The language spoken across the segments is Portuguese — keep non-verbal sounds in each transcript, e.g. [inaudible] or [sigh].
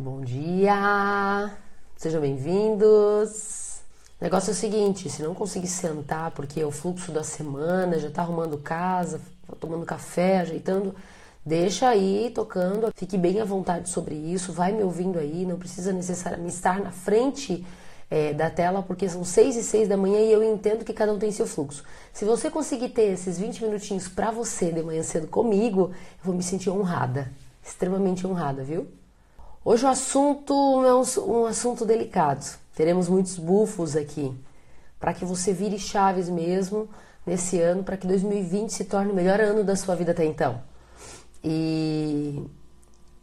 Bom dia! Sejam bem-vindos! O negócio é o seguinte: se não conseguir sentar porque é o fluxo da semana, já tá arrumando casa, tomando café, ajeitando, deixa aí tocando, fique bem à vontade sobre isso, vai me ouvindo aí, não precisa necessariamente estar na frente é, da tela, porque são seis e seis da manhã e eu entendo que cada um tem seu fluxo. Se você conseguir ter esses 20 minutinhos para você de manhã cedo comigo, eu vou me sentir honrada, extremamente honrada, viu? Hoje o assunto é um, um assunto delicado. Teremos muitos bufos aqui para que você vire chaves mesmo nesse ano, para que 2020 se torne o melhor ano da sua vida até então. E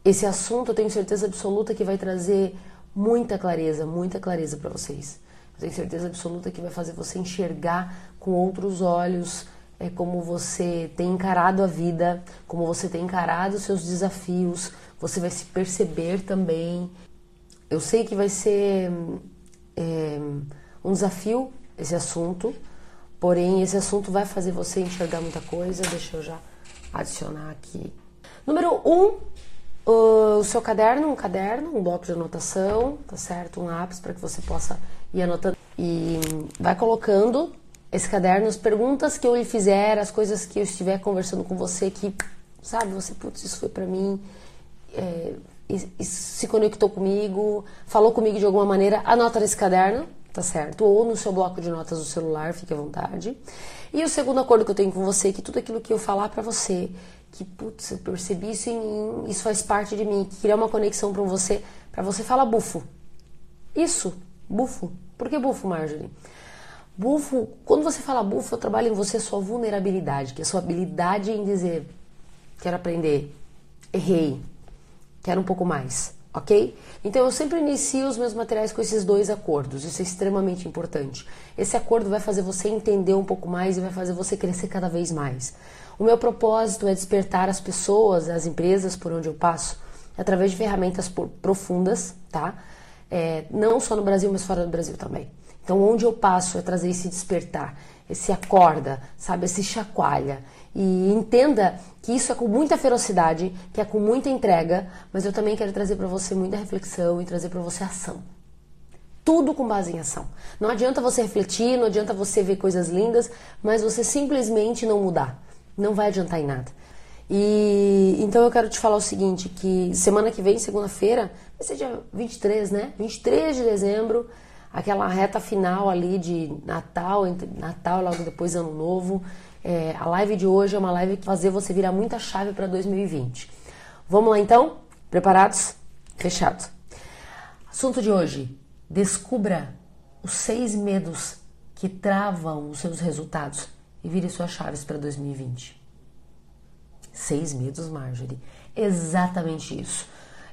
esse assunto eu tenho certeza absoluta que vai trazer muita clareza, muita clareza para vocês. Eu tenho certeza absoluta que vai fazer você enxergar com outros olhos é como você tem encarado a vida, como você tem encarado os seus desafios, você vai se perceber também. Eu sei que vai ser é, um desafio esse assunto, porém esse assunto vai fazer você enxergar muita coisa. Deixa eu já adicionar aqui. Número um, o seu caderno, um caderno, um bloco de anotação, tá certo? Um lápis para que você possa ir anotando e vai colocando esse caderno, as perguntas que eu lhe fizer, as coisas que eu estiver conversando com você que, sabe, você, putz, isso foi para mim, é, se conectou comigo, falou comigo de alguma maneira, anota nesse caderno, tá certo? Ou no seu bloco de notas do celular, fique à vontade. E o segundo acordo que eu tenho com você é que tudo aquilo que eu falar para você, que putz, eu percebi isso em mim, isso faz parte de mim, que criar uma conexão para você, para você falar bufo. Isso, bufo. Por que bufo, Marjorie? Bufo, quando você fala bufo, eu trabalho em você a sua vulnerabilidade, que é a sua habilidade em dizer: quero aprender, errei, quero um pouco mais, ok? Então eu sempre inicio os meus materiais com esses dois acordos, isso é extremamente importante. Esse acordo vai fazer você entender um pouco mais e vai fazer você crescer cada vez mais. O meu propósito é despertar as pessoas, as empresas por onde eu passo, através de ferramentas profundas, tá? É, não só no Brasil, mas fora do Brasil também. Então, onde eu passo é trazer esse despertar, esse acorda, sabe, esse chacoalha. E entenda que isso é com muita ferocidade, que é com muita entrega, mas eu também quero trazer para você muita reflexão e trazer para você ação. Tudo com base em ação. Não adianta você refletir, não adianta você ver coisas lindas, mas você simplesmente não mudar. Não vai adiantar em nada. E então eu quero te falar o seguinte, que semana que vem, segunda-feira, vai ser dia 23, né? 23 de dezembro, aquela reta final ali de Natal, entre Natal logo depois Ano Novo. É, a live de hoje é uma live que fazer você virar muita chave para 2020. Vamos lá então? Preparados? Fechado. Assunto de hoje: descubra os seis medos que travam os seus resultados e vire suas chaves para 2020. Seis medos, Marjorie. Exatamente isso.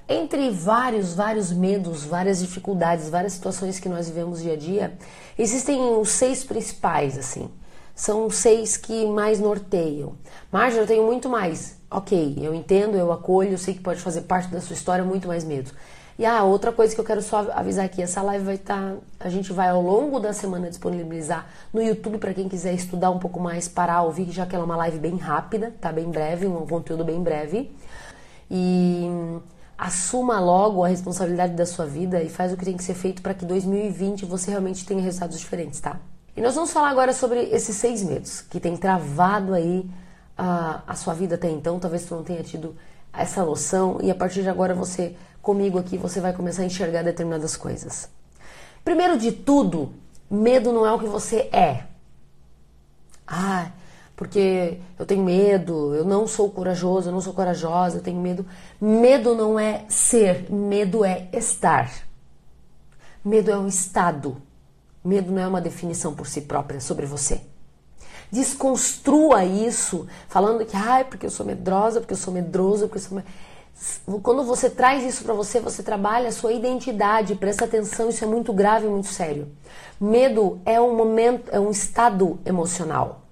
Entre vários, vários medos, várias dificuldades, várias situações que nós vivemos dia a dia, existem os seis principais, assim. São seis que mais norteiam. Marja, eu tenho muito mais. Ok, eu entendo, eu acolho, eu sei que pode fazer parte da sua história muito mais medo. E ah, outra coisa que eu quero só avisar aqui, essa live vai estar, tá, a gente vai ao longo da semana disponibilizar no YouTube para quem quiser estudar um pouco mais, parar, ouvir, já que ela é uma live bem rápida, tá bem breve, um conteúdo bem breve. E assuma logo a responsabilidade da sua vida e faz o que tem que ser feito para que 2020 você realmente tenha resultados diferentes, tá? E nós vamos falar agora sobre esses seis medos que tem travado aí a, a sua vida até então. Talvez você não tenha tido essa noção e a partir de agora você, comigo aqui, você vai começar a enxergar determinadas coisas. Primeiro de tudo, medo não é o que você é. Ah, porque eu tenho medo, eu não sou corajoso, eu não sou corajosa, eu tenho medo. Medo não é ser, medo é estar. Medo é um estado. Medo não é uma definição por si própria sobre você. Desconstrua isso, falando que, ai, porque eu sou medrosa, porque eu sou medroso, porque eu sou. Quando você traz isso para você, você trabalha a sua identidade, presta atenção, isso é muito grave muito sério. Medo é um momento, é um estado emocional.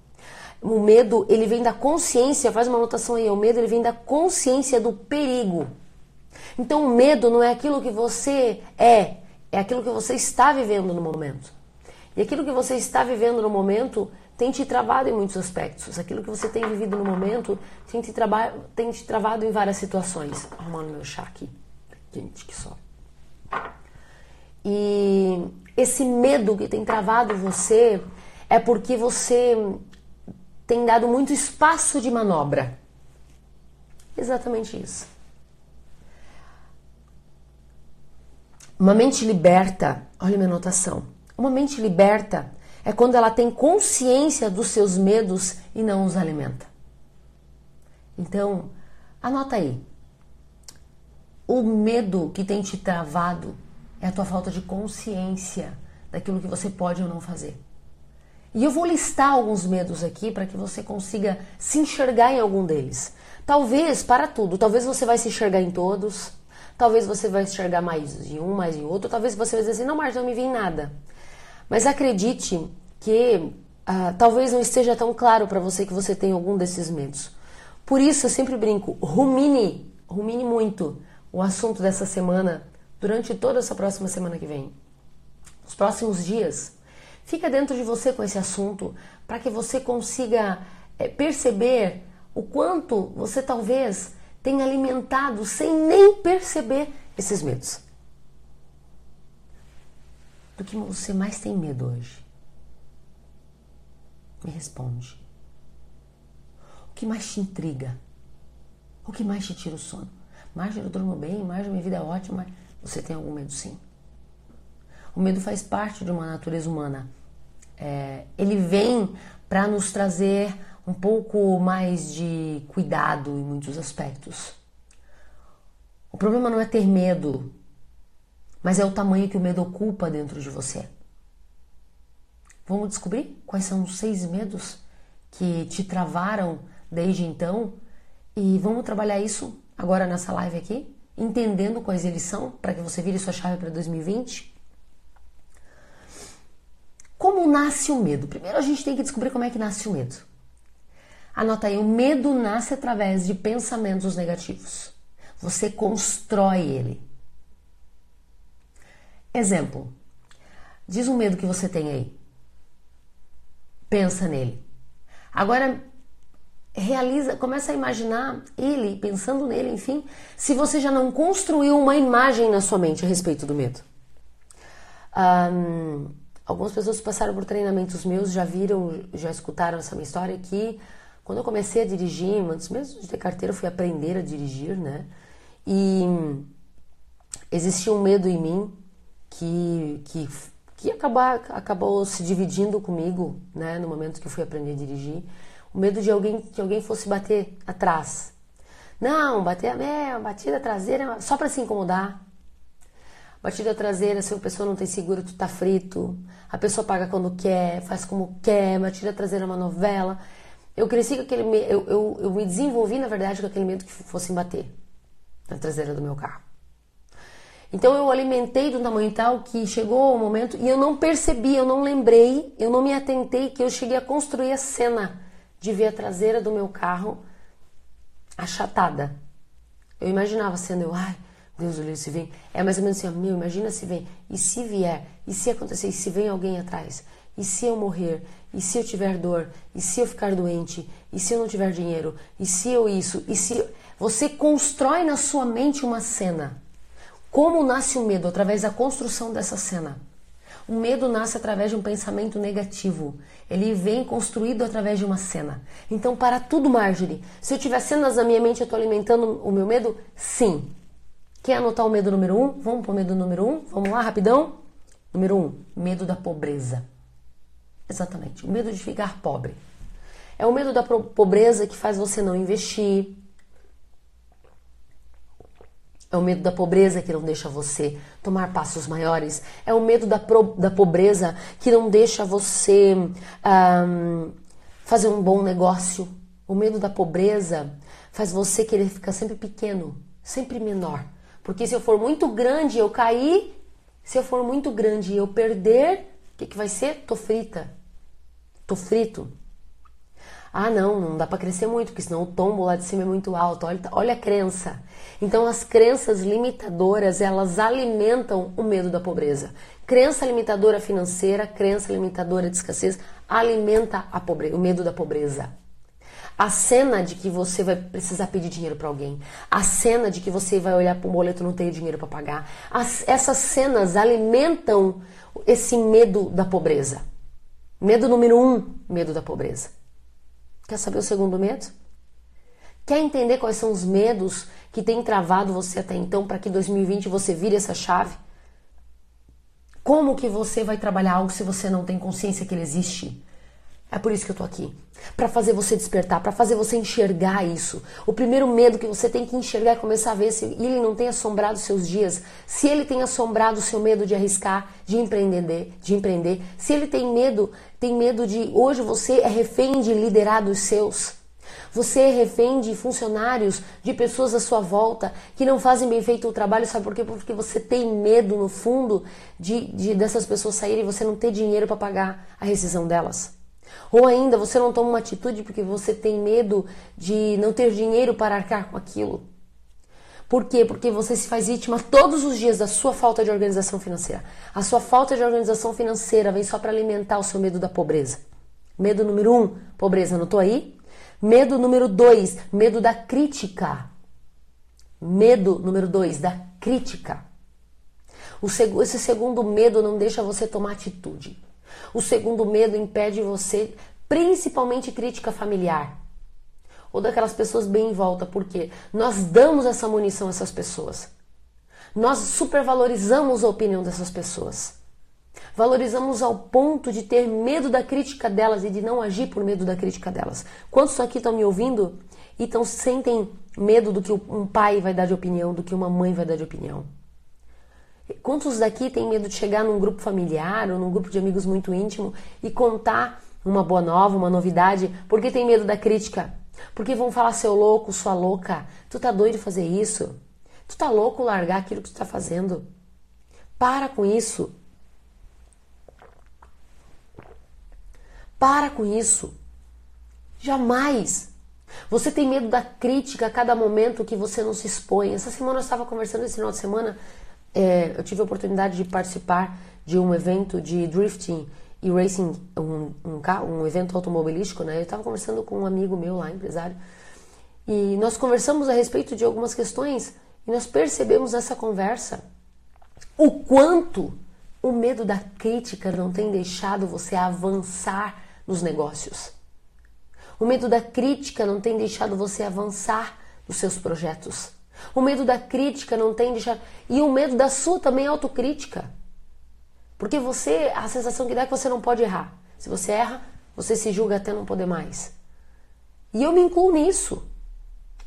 O medo, ele vem da consciência, faz uma anotação aí, o medo ele vem da consciência do perigo. Então o medo não é aquilo que você é, é aquilo que você está vivendo no momento. E aquilo que você está vivendo no momento tem te travado em muitos aspectos. Aquilo que você tem vivido no momento tem te, traba tem te travado em várias situações. Arrumando meu chá aqui. Gente, que só. E esse medo que tem travado você é porque você tem dado muito espaço de manobra. Exatamente isso. Uma mente liberta, olha minha anotação. Uma mente liberta é quando ela tem consciência dos seus medos e não os alimenta. Então, anota aí. O medo que tem te travado é a tua falta de consciência daquilo que você pode ou não fazer. E eu vou listar alguns medos aqui para que você consiga se enxergar em algum deles. Talvez para tudo, talvez você vai se enxergar em todos, talvez você vai enxergar mais em um, mais em outro, talvez você vai dizer assim, não, mas não me vem nada. Mas acredite que ah, talvez não esteja tão claro para você que você tem algum desses medos. Por isso eu sempre brinco, rumine, rumine muito o assunto dessa semana durante toda essa próxima semana que vem. Nos próximos dias, fica dentro de você com esse assunto para que você consiga é, perceber o quanto você talvez tenha alimentado sem nem perceber esses medos. Do que você mais tem medo hoje? Me responde. O que mais te intriga? O que mais te tira o sono? Mais eu durmo bem, mais minha vida é ótima. Você tem algum medo sim. O medo faz parte de uma natureza humana. É, ele vem para nos trazer um pouco mais de cuidado em muitos aspectos. O problema não é ter medo, mas é o tamanho que o medo ocupa dentro de você. Vamos descobrir quais são os seis medos que te travaram desde então e vamos trabalhar isso agora nessa live aqui, entendendo quais eles são, para que você vire sua chave para 2020. Como nasce o medo? Primeiro a gente tem que descobrir como é que nasce o medo. Anota aí, o medo nasce através de pensamentos negativos. Você constrói ele. Exemplo. Diz um medo que você tem aí. Pensa nele. Agora realiza, começa a imaginar ele, pensando nele, enfim, se você já não construiu uma imagem na sua mente a respeito do medo. Um, algumas pessoas que passaram por treinamentos meus já viram, já escutaram essa minha história que quando eu comecei a dirigir, antes mesmo de ter carteira, eu fui aprender a dirigir, né? E existia um medo em mim que, que, que acabar, acabou se dividindo comigo, né? No momento que eu fui aprender a dirigir o medo de alguém que alguém fosse bater atrás. Não, bater é, batida traseira só para se incomodar. Batida traseira, se a pessoa não tem seguro, tu tá frito. A pessoa paga quando quer, faz como quer. Batida traseira é uma novela. Eu cresci com aquele eu, eu, eu me desenvolvi, na verdade, com aquele medo que fossem bater na traseira do meu carro. Então eu alimentei de um tamanho tal que chegou o momento e eu não percebi, eu não lembrei, eu não me atentei que eu cheguei a construir a cena de ver a traseira do meu carro achatada. Eu imaginava sendo eu, ai, Deus o livre se vem. É mais ou menos assim, meu, imagina se vem. E se vier? E se acontecer? E se vem alguém atrás? E se eu morrer? E se eu tiver dor? E se eu ficar doente? E se eu não tiver dinheiro? E se eu isso? E se você constrói na sua mente uma cena? Como nasce o medo através da construção dessa cena? O medo nasce através de um pensamento negativo. Ele vem construído através de uma cena. Então, para tudo, Marjorie, se eu tiver cenas na minha mente, eu estou alimentando o meu medo? Sim. Quer anotar o medo número um? Vamos para o medo número um? Vamos lá, rapidão? Número um, medo da pobreza. Exatamente, o medo de ficar pobre. É o medo da pobreza que faz você não investir, é o medo da pobreza que não deixa você tomar passos maiores. É o medo da, pro, da pobreza que não deixa você um, fazer um bom negócio. O medo da pobreza faz você querer ficar sempre pequeno, sempre menor. Porque se eu for muito grande eu cair, se eu for muito grande e eu perder, o que, que vai ser? Tô frita. Tô frito. Ah, não, não dá para crescer muito, porque senão o tombo lá de cima é muito alto. Olha, olha a crença. Então, as crenças limitadoras, elas alimentam o medo da pobreza. Crença limitadora financeira, crença limitadora de escassez, alimenta pobreza, o medo da pobreza. A cena de que você vai precisar pedir dinheiro para alguém. A cena de que você vai olhar para o boleto e não tem dinheiro para pagar. As, essas cenas alimentam esse medo da pobreza. Medo número um, medo da pobreza. Quer saber o segundo medo? Quer entender quais são os medos que têm travado você até então para que 2020 você vire essa chave? Como que você vai trabalhar algo se você não tem consciência que ele existe? É por isso que eu tô aqui, para fazer você despertar, para fazer você enxergar isso. O primeiro medo que você tem que enxergar é começar a ver se ele não tem assombrado seus dias, se ele tem assombrado o seu medo de arriscar, de empreender, de empreender, se ele tem medo, tem medo de hoje você é refém de liderar dos seus. Você é refém de funcionários, de pessoas à sua volta que não fazem bem feito o trabalho, sabe por quê? Porque você tem medo, no fundo, de, de dessas pessoas saírem e você não ter dinheiro para pagar a rescisão delas. Ou ainda, você não toma uma atitude porque você tem medo de não ter dinheiro para arcar com aquilo. Por quê? Porque você se faz vítima todos os dias da sua falta de organização financeira. A sua falta de organização financeira vem só para alimentar o seu medo da pobreza. Medo número um, pobreza, não tô aí? Medo número dois, medo da crítica. Medo número dois, da crítica. Esse segundo medo não deixa você tomar atitude. O segundo medo impede você, principalmente crítica familiar. Ou daquelas pessoas bem em volta, porque nós damos essa munição a essas pessoas. Nós supervalorizamos a opinião dessas pessoas. Valorizamos ao ponto de ter medo da crítica delas e de não agir por medo da crítica delas. Quantos aqui estão me ouvindo e tão, sentem medo do que um pai vai dar de opinião, do que uma mãe vai dar de opinião? Quantos daqui têm medo de chegar num grupo familiar ou num grupo de amigos muito íntimo e contar uma boa nova, uma novidade, porque tem medo da crítica? Porque vão falar seu louco, sua louca, tu tá doido de fazer isso? Tu tá louco largar aquilo que tu tá fazendo? Para com isso. Para com isso. Jamais. Você tem medo da crítica a cada momento que você não se expõe. Essa semana eu estava conversando esse final de semana é, eu tive a oportunidade de participar de um evento de drifting e racing, um, um, um evento automobilístico, né? Eu estava conversando com um amigo meu lá, empresário, e nós conversamos a respeito de algumas questões e nós percebemos nessa conversa o quanto o medo da crítica não tem deixado você avançar nos negócios. O medo da crítica não tem deixado você avançar nos seus projetos. O medo da crítica não tem deixar. E o medo da sua também é autocrítica. Porque você, a sensação que dá é que você não pode errar. Se você erra, você se julga até não poder mais. E eu me incluo nisso.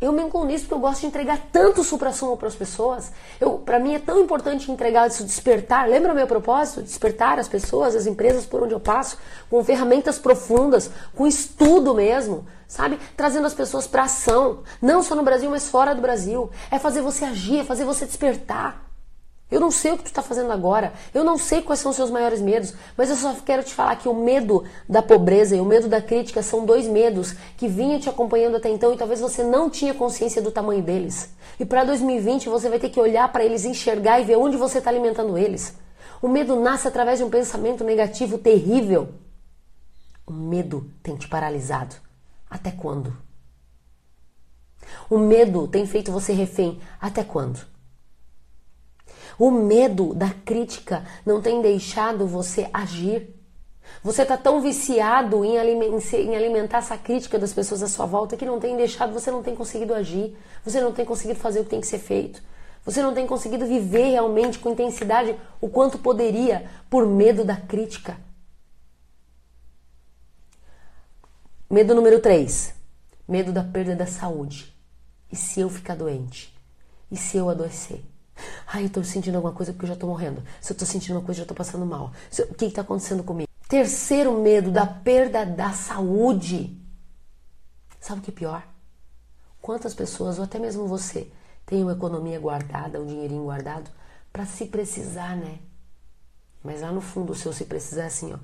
Eu me incluo nisso porque eu gosto de entregar tanto supra-sumo para as pessoas. Eu, para mim é tão importante entregar isso, despertar. Lembra o meu propósito? Despertar as pessoas, as empresas por onde eu passo, com ferramentas profundas, com estudo mesmo, sabe? Trazendo as pessoas para ação, não só no Brasil, mas fora do Brasil. É fazer você agir, é fazer você despertar. Eu não sei o que tu está fazendo agora, eu não sei quais são os seus maiores medos, mas eu só quero te falar que o medo da pobreza e o medo da crítica são dois medos que vinham te acompanhando até então e talvez você não tinha consciência do tamanho deles. E para 2020 você vai ter que olhar para eles, enxergar e ver onde você está alimentando eles. O medo nasce através de um pensamento negativo terrível. O medo tem te paralisado. Até quando? O medo tem feito você refém. Até quando? O medo da crítica não tem deixado você agir. Você está tão viciado em alimentar essa crítica das pessoas à sua volta que não tem deixado, você não tem conseguido agir, você não tem conseguido fazer o que tem que ser feito. Você não tem conseguido viver realmente com intensidade o quanto poderia por medo da crítica. Medo número 3. Medo da perda da saúde. E se eu ficar doente? E se eu adoecer? Ai, eu tô sentindo alguma coisa porque eu já tô morrendo. Se eu tô sentindo uma coisa, eu já tô passando mal. O que, que tá acontecendo comigo? Terceiro medo da perda da saúde. Sabe o que é pior? Quantas pessoas, ou até mesmo você, tem uma economia guardada, um dinheirinho guardado, para se precisar, né? Mas lá no fundo, o seu se precisar assim, ó.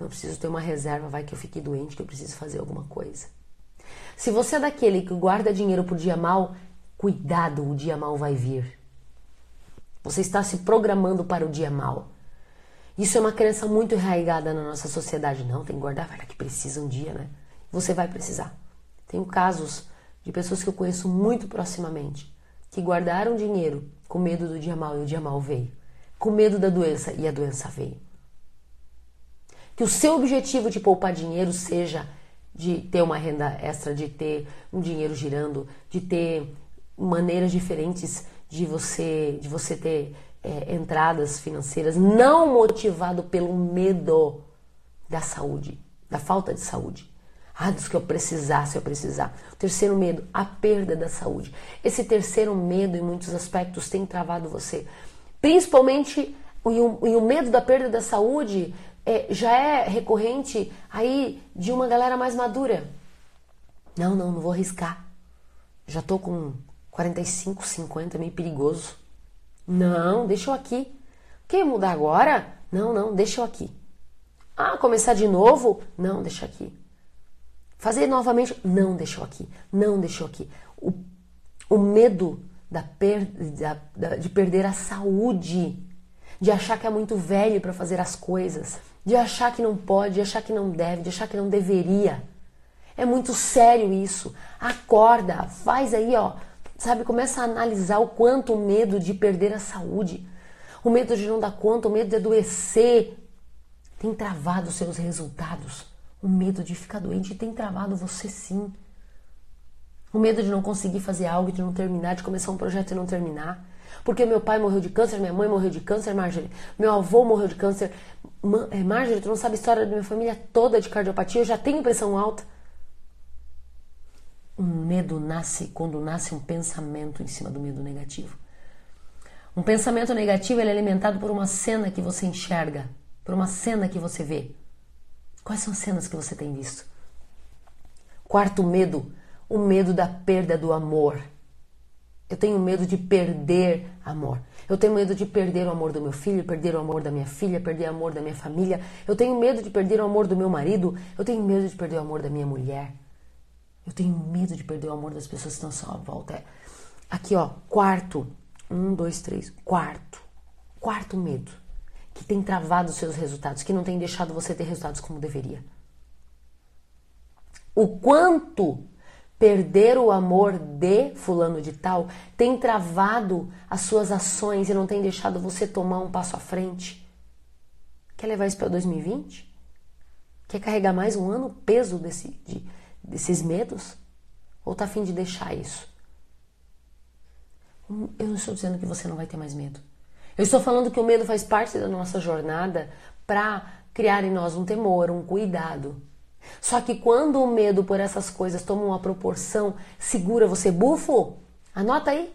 Não preciso ter uma reserva, vai que eu fique doente, que eu preciso fazer alguma coisa. Se você é daquele que guarda dinheiro pro dia mal, cuidado, o dia mal vai vir. Você está se programando para o dia mal. Isso é uma crença muito enraizada na nossa sociedade. Não, tem que guardar, vai que precisa um dia, né? Você vai precisar. Tenho casos de pessoas que eu conheço muito proximamente que guardaram dinheiro com medo do dia mal e o dia mal veio, com medo da doença e a doença veio. Que o seu objetivo de poupar dinheiro seja de ter uma renda extra, de ter um dinheiro girando, de ter maneiras diferentes de você de você ter é, entradas financeiras, não motivado pelo medo da saúde, da falta de saúde. Ah, dos que eu precisar, se eu precisar. Terceiro medo, a perda da saúde. Esse terceiro medo, em muitos aspectos, tem travado você. Principalmente, e o, e o medo da perda da saúde é, já é recorrente aí de uma galera mais madura. Não, não, não vou arriscar. Já tô com 45, 50, meio perigoso. Não, deixa eu aqui. Quer mudar agora? Não, não, deixa eu aqui. Ah, começar de novo? Não, deixa aqui. Fazer novamente? Não, deixa eu aqui. Não, deixa eu aqui. O, o medo da per, da, da, de perder a saúde, de achar que é muito velho para fazer as coisas, de achar que não pode, de achar que não deve, de achar que não deveria. É muito sério isso. Acorda, faz aí, ó, Sabe, começa a analisar o quanto o medo de perder a saúde, o medo de não dar conta, o medo de adoecer tem travado seus resultados. O medo de ficar doente tem travado você sim. O medo de não conseguir fazer algo, de não terminar, de começar um projeto e não terminar. Porque meu pai morreu de câncer, minha mãe morreu de câncer, Marjorie. Meu avô morreu de câncer. É, Marjorie, tu não sabe a história da minha família toda de cardiopatia, eu já tenho pressão alta. Um medo nasce quando nasce um pensamento em cima do medo negativo. Um pensamento negativo é alimentado por uma cena que você enxerga, por uma cena que você vê. Quais são as cenas que você tem visto? Quarto medo, o medo da perda do amor. Eu tenho medo de perder amor. Eu tenho medo de perder o amor do meu filho, perder o amor da minha filha, perder o amor da minha família. Eu tenho medo de perder o amor do meu marido. Eu tenho medo de perder o amor da minha mulher. Eu tenho medo de perder o amor das pessoas que estão à volta. Aqui, ó, quarto. Um, dois, três. Quarto. Quarto medo. Que tem travado os seus resultados, que não tem deixado você ter resultados como deveria. O quanto perder o amor de fulano de tal tem travado as suas ações e não tem deixado você tomar um passo à frente. Quer levar isso para 2020? Quer carregar mais um ano o peso desse, de, desses medos? Ou tá afim de deixar isso? Eu não estou dizendo que você não vai ter mais medo. Eu estou falando que o medo faz parte da nossa jornada para criar em nós um temor, um cuidado. Só que quando o medo por essas coisas toma uma proporção, segura você bufo, anota aí.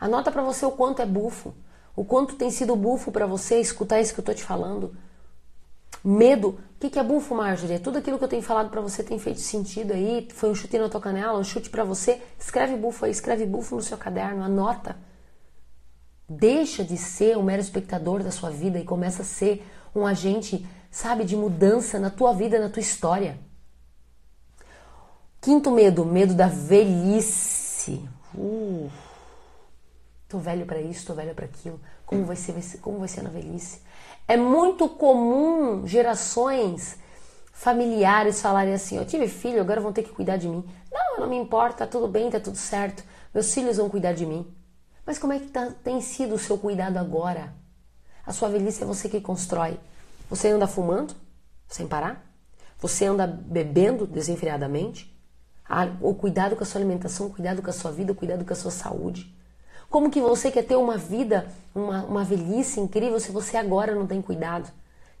Anota para você o quanto é bufo. O quanto tem sido bufo para você escutar isso que eu tô te falando. Medo. O que, é Marjorie? É tudo aquilo que eu tenho falado para você tem feito sentido aí? Foi um chute na tua canela, um chute para você? Escreve bufo aí, escreve bufo no seu caderno, anota. Deixa de ser um mero espectador da sua vida e começa a ser um agente, sabe, de mudança na tua vida, na tua história. Quinto medo, medo da velhice. Uh, tô velho para isso, tô velho para aquilo. Como vai ser, vai ser, como vai ser na velhice? É muito comum gerações familiares falarem assim: Eu tive filho, agora vão ter que cuidar de mim. Não, não me importa, tá tudo bem, tá tudo certo. Meus filhos vão cuidar de mim. Mas como é que tá, tem sido o seu cuidado agora? A sua velhice é você que constrói. Você anda fumando sem parar? Você anda bebendo desenfreadamente? Ah, o cuidado com a sua alimentação, cuidado com a sua vida, cuidado com a sua saúde. Como que você quer ter uma vida, uma, uma velhice incrível se você agora não tem cuidado?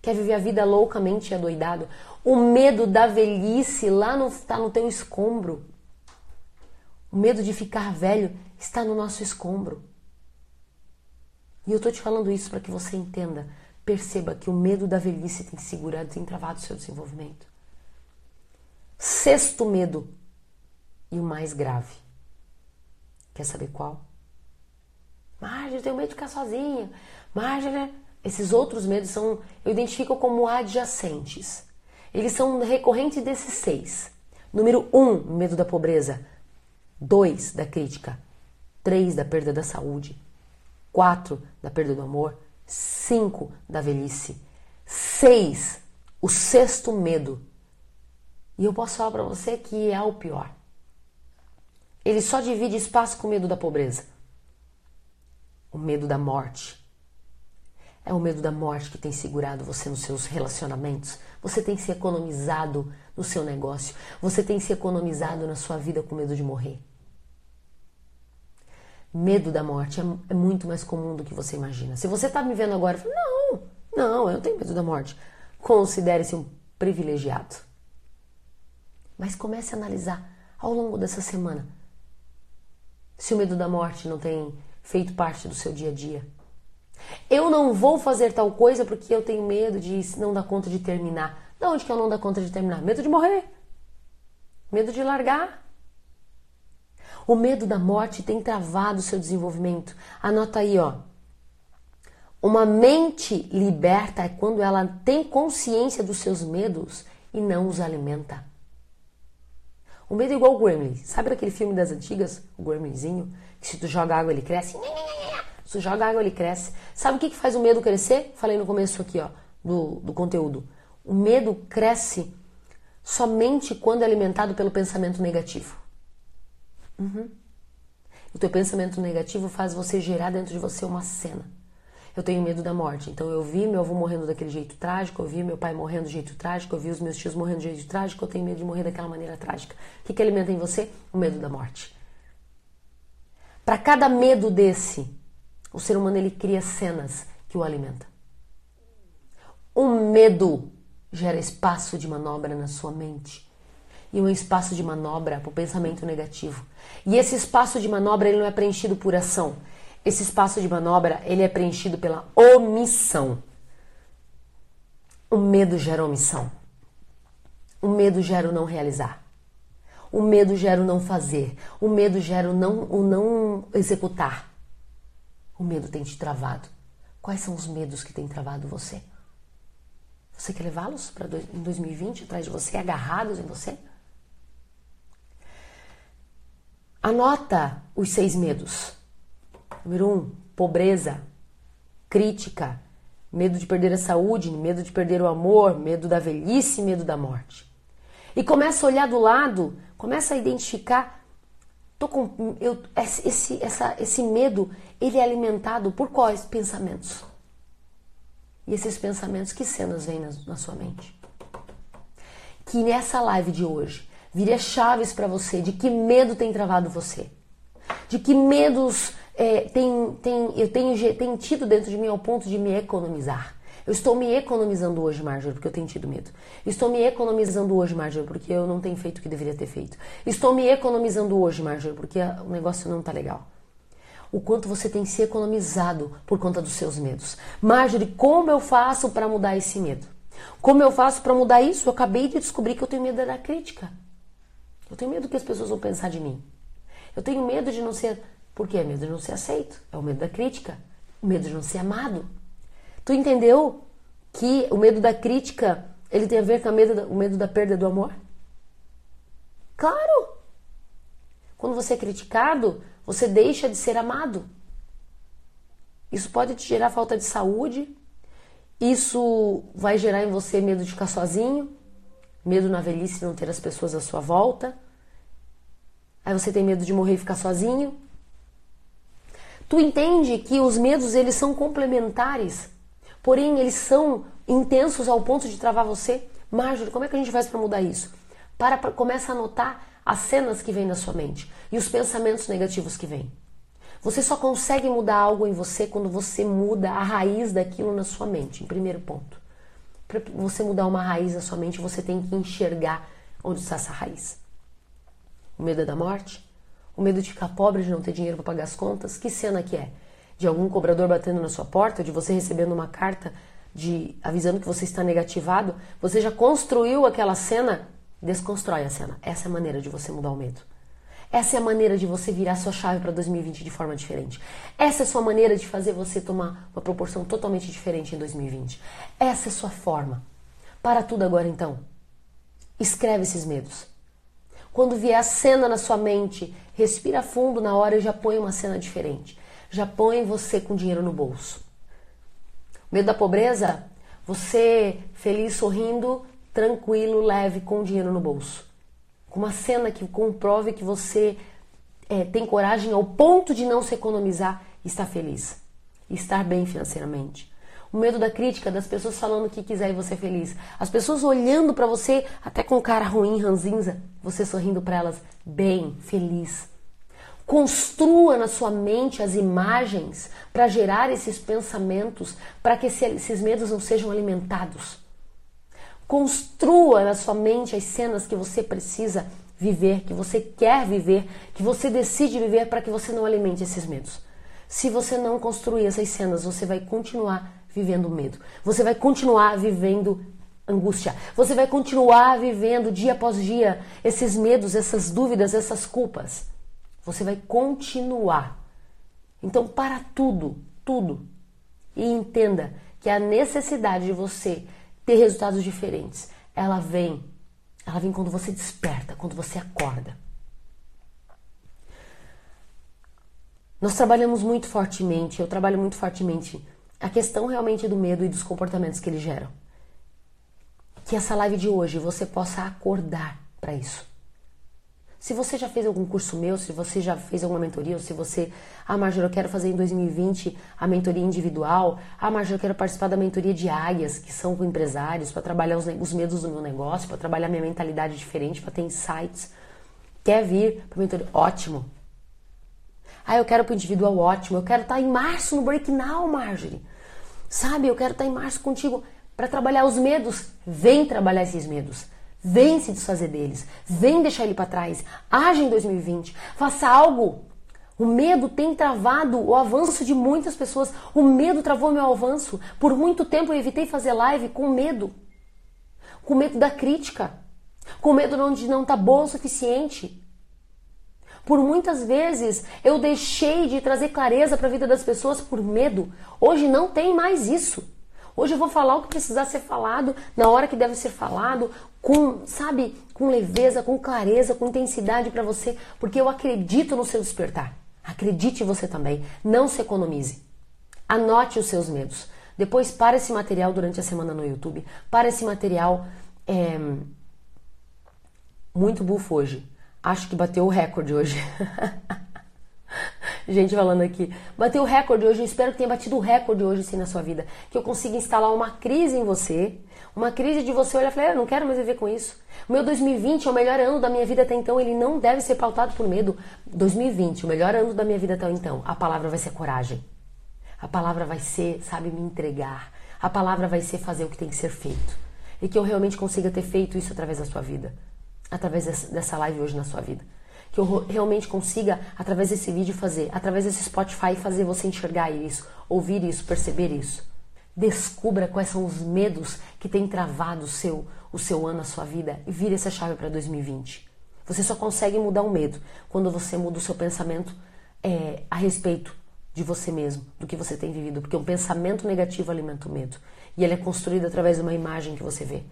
Quer viver a vida loucamente adoidado? O medo da velhice lá no, está no teu escombro. O medo de ficar velho está no nosso escombro. E eu estou te falando isso para que você entenda, perceba que o medo da velhice tem segurado, tem travado o seu desenvolvimento. Sexto medo, e o mais grave. Quer saber qual? Marjorie, eu tenho medo de ficar sozinha. Marjorie, esses outros medos são, eu identifico como adjacentes. Eles são recorrentes desses seis. Número um, medo da pobreza. Dois, da crítica. Três, da perda da saúde. Quatro, da perda do amor. Cinco, da velhice. Seis, o sexto medo. E eu posso falar para você que é o pior. ele só divide espaço com medo da pobreza. O medo da morte. É o medo da morte que tem segurado você nos seus relacionamentos. Você tem se economizado no seu negócio. Você tem se economizado na sua vida com medo de morrer. Medo da morte é, é muito mais comum do que você imagina. Se você está me vendo agora, não, não, eu não tenho medo da morte. Considere-se um privilegiado. Mas comece a analisar ao longo dessa semana se o medo da morte não tem feito parte do seu dia a dia. Eu não vou fazer tal coisa porque eu tenho medo de não dar conta de terminar. Da onde que eu não dar conta de terminar? Medo de morrer. Medo de largar. O medo da morte tem travado o seu desenvolvimento. Anota aí, ó. Uma mente liberta é quando ela tem consciência dos seus medos e não os alimenta. O medo é igual o gremlin. Sabe daquele filme das antigas, o gremlinzinho? Se tu joga água ele cresce? Se tu joga água ele cresce. Sabe o que, que faz o medo crescer? Falei no começo aqui, ó, do, do conteúdo. O medo cresce somente quando é alimentado pelo pensamento negativo. Uhum. O teu pensamento negativo faz você gerar dentro de você uma cena. Eu tenho medo da morte. Então eu vi meu avô morrendo daquele jeito trágico, eu vi meu pai morrendo de jeito trágico, eu vi os meus tios morrendo de jeito trágico, eu tenho medo de morrer daquela maneira trágica. O que, que alimenta em você? O medo da morte. Para cada medo desse, o ser humano ele cria cenas que o alimentam. O medo gera espaço de manobra na sua mente e um espaço de manobra para o pensamento negativo. E esse espaço de manobra ele não é preenchido por ação. Esse espaço de manobra ele é preenchido pela omissão. O medo gera omissão. O medo gera o não realizar. O medo gera o não fazer. O medo gera o não, o não executar. O medo tem te travado. Quais são os medos que têm travado você? Você quer levá-los para em 2020 atrás de você, agarrados em você? Anota os seis medos. Número um, pobreza, crítica, medo de perder a saúde, medo de perder o amor, medo da velhice, medo da morte. E começa a olhar do lado, começa a identificar. Tô com, eu, esse, essa, esse medo, ele é alimentado por quais pensamentos? E esses pensamentos, que cenas vêm na, na sua mente? Que nessa live de hoje vire chaves para você de que medo tem travado você, de que medos é, tem, tem, eu tenho, tenho tido dentro de mim ao ponto de me economizar. Eu estou me economizando hoje, Marjorie, porque eu tenho tido medo. Estou me economizando hoje, Marjorie, porque eu não tenho feito o que deveria ter feito. Estou me economizando hoje, Marjorie, porque o negócio não está legal. O quanto você tem se economizado por conta dos seus medos. Marjorie, como eu faço para mudar esse medo? Como eu faço para mudar isso? Eu acabei de descobrir que eu tenho medo da crítica. Eu tenho medo que as pessoas vão pensar de mim. Eu tenho medo de não ser por quê? Medo de não ser aceito. É o medo da crítica. O medo de não ser amado. Tu entendeu que o medo da crítica ele tem a ver com medo, o medo da perda do amor? Claro! Quando você é criticado, você deixa de ser amado. Isso pode te gerar falta de saúde. Isso vai gerar em você medo de ficar sozinho, medo na velhice de não ter as pessoas à sua volta. Aí você tem medo de morrer e ficar sozinho. Tu entende que os medos eles são complementares, porém eles são intensos ao ponto de travar você? Marjorie, como é que a gente faz para mudar isso? Para, para começa a anotar as cenas que vêm na sua mente e os pensamentos negativos que vêm. Você só consegue mudar algo em você quando você muda a raiz daquilo na sua mente, em primeiro ponto. Para você mudar uma raiz na sua mente, você tem que enxergar onde está essa raiz. O medo é da morte? o medo de ficar pobre, de não ter dinheiro para pagar as contas. Que cena que é? De algum cobrador batendo na sua porta, de você recebendo uma carta de avisando que você está negativado? Você já construiu aquela cena? Desconstrói a cena. Essa é a maneira de você mudar o medo. Essa é a maneira de você virar sua chave para 2020 de forma diferente. Essa é a sua maneira de fazer você tomar uma proporção totalmente diferente em 2020. Essa é a sua forma. Para tudo agora então. Escreve esses medos. Quando vier a cena na sua mente, respira fundo na hora e já põe uma cena diferente. Já põe você com dinheiro no bolso. Medo da pobreza? Você feliz, sorrindo, tranquilo, leve, com dinheiro no bolso. Com uma cena que comprove que você é, tem coragem ao ponto de não se economizar e estar feliz, estar bem financeiramente. O medo da crítica, das pessoas falando o que quiser e você feliz. As pessoas olhando para você até com cara ruim, ranzinza, você sorrindo para elas, bem, feliz. Construa na sua mente as imagens para gerar esses pensamentos, para que esses medos não sejam alimentados. Construa na sua mente as cenas que você precisa viver, que você quer viver, que você decide viver para que você não alimente esses medos. Se você não construir essas cenas, você vai continuar vivendo medo. Você vai continuar vivendo angústia. Você vai continuar vivendo dia após dia esses medos, essas dúvidas, essas culpas. Você vai continuar. Então, para tudo, tudo. E entenda que a necessidade de você ter resultados diferentes, ela vem. Ela vem quando você desperta, quando você acorda. Nós trabalhamos muito fortemente, eu trabalho muito fortemente a questão realmente do medo e dos comportamentos que ele geram. Que essa live de hoje você possa acordar para isso. Se você já fez algum curso meu, se você já fez alguma mentoria, ou se você, ah, Marjorie, eu quero fazer em 2020 a mentoria individual, ah, Marjorie, eu quero participar da mentoria de águias, que são com empresários, para trabalhar os, os medos do meu negócio, para trabalhar minha mentalidade diferente, para ter insights. Quer vir para mentoria? Ótimo. Ah, eu quero para o individual, ótimo. Eu quero estar tá em março no Break Now, Marjorie. Sabe, eu quero estar tá em março contigo para trabalhar os medos. Vem trabalhar esses medos. Vem se desfazer deles. Vem deixar ele para trás. Age em 2020. Faça algo. O medo tem travado o avanço de muitas pessoas. O medo travou meu avanço. Por muito tempo eu evitei fazer live com medo. Com medo da crítica. Com medo de não estar tá boa o suficiente. Por muitas vezes eu deixei de trazer clareza para a vida das pessoas por medo. Hoje não tem mais isso. Hoje eu vou falar o que precisar ser falado, na hora que deve ser falado, com, sabe, com leveza, com clareza, com intensidade para você, porque eu acredito no seu despertar. Acredite você também. Não se economize. Anote os seus medos. Depois para esse material durante a semana no YouTube. Para esse material é, muito bufo hoje. Acho que bateu o recorde hoje. [laughs] [laughs] gente falando aqui. Bateu o recorde hoje, eu espero que tenha batido o recorde hoje sim na sua vida. Que eu consiga instalar uma crise em você, uma crise de você olhar e falar, eu não quero mais viver com isso. O meu 2020 é o melhor ano da minha vida até então, ele não deve ser pautado por medo. 2020, o melhor ano da minha vida até então, a palavra vai ser coragem. A palavra vai ser, sabe, me entregar. A palavra vai ser fazer o que tem que ser feito. E que eu realmente consiga ter feito isso através da sua vida. Através dessa live hoje na sua vida que eu realmente consiga, através desse vídeo, fazer, através desse Spotify, fazer você enxergar isso, ouvir isso, perceber isso. Descubra quais são os medos que têm travado o seu, o seu ano, a sua vida e vire essa chave para 2020. Você só consegue mudar o medo quando você muda o seu pensamento é, a respeito de você mesmo, do que você tem vivido, porque um pensamento negativo alimenta o medo e ele é construído através de uma imagem que você vê.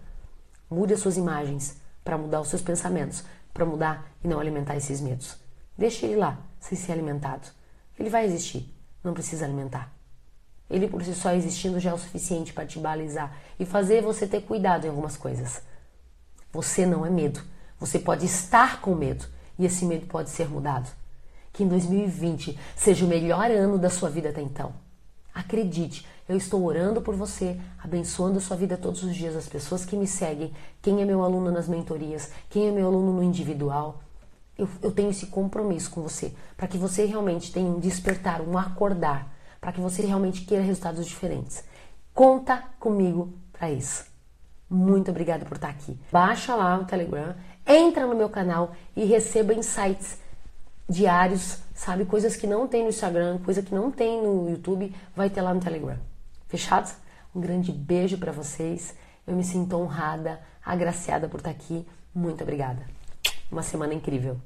Mude as suas imagens para mudar os seus pensamentos para mudar não alimentar esses medos. Deixe ele lá, sem ser alimentado. Ele vai existir, não precisa alimentar. Ele por si só existindo já é o suficiente para te balizar e fazer você ter cuidado em algumas coisas. Você não é medo. Você pode estar com medo e esse medo pode ser mudado. Que em 2020 seja o melhor ano da sua vida até então. Acredite, eu estou orando por você, abençoando a sua vida todos os dias, as pessoas que me seguem, quem é meu aluno nas mentorias, quem é meu aluno no individual. Eu, eu tenho esse compromisso com você, para que você realmente tenha um despertar, um acordar, para que você realmente queira resultados diferentes. Conta comigo para isso. Muito obrigada por estar aqui. Baixa lá o Telegram, entra no meu canal e receba insights diários, sabe? Coisas que não tem no Instagram, coisa que não tem no YouTube, vai ter lá no Telegram. Fechado? Um grande beijo para vocês. Eu me sinto honrada, agraciada por estar aqui. Muito obrigada. Uma semana incrível.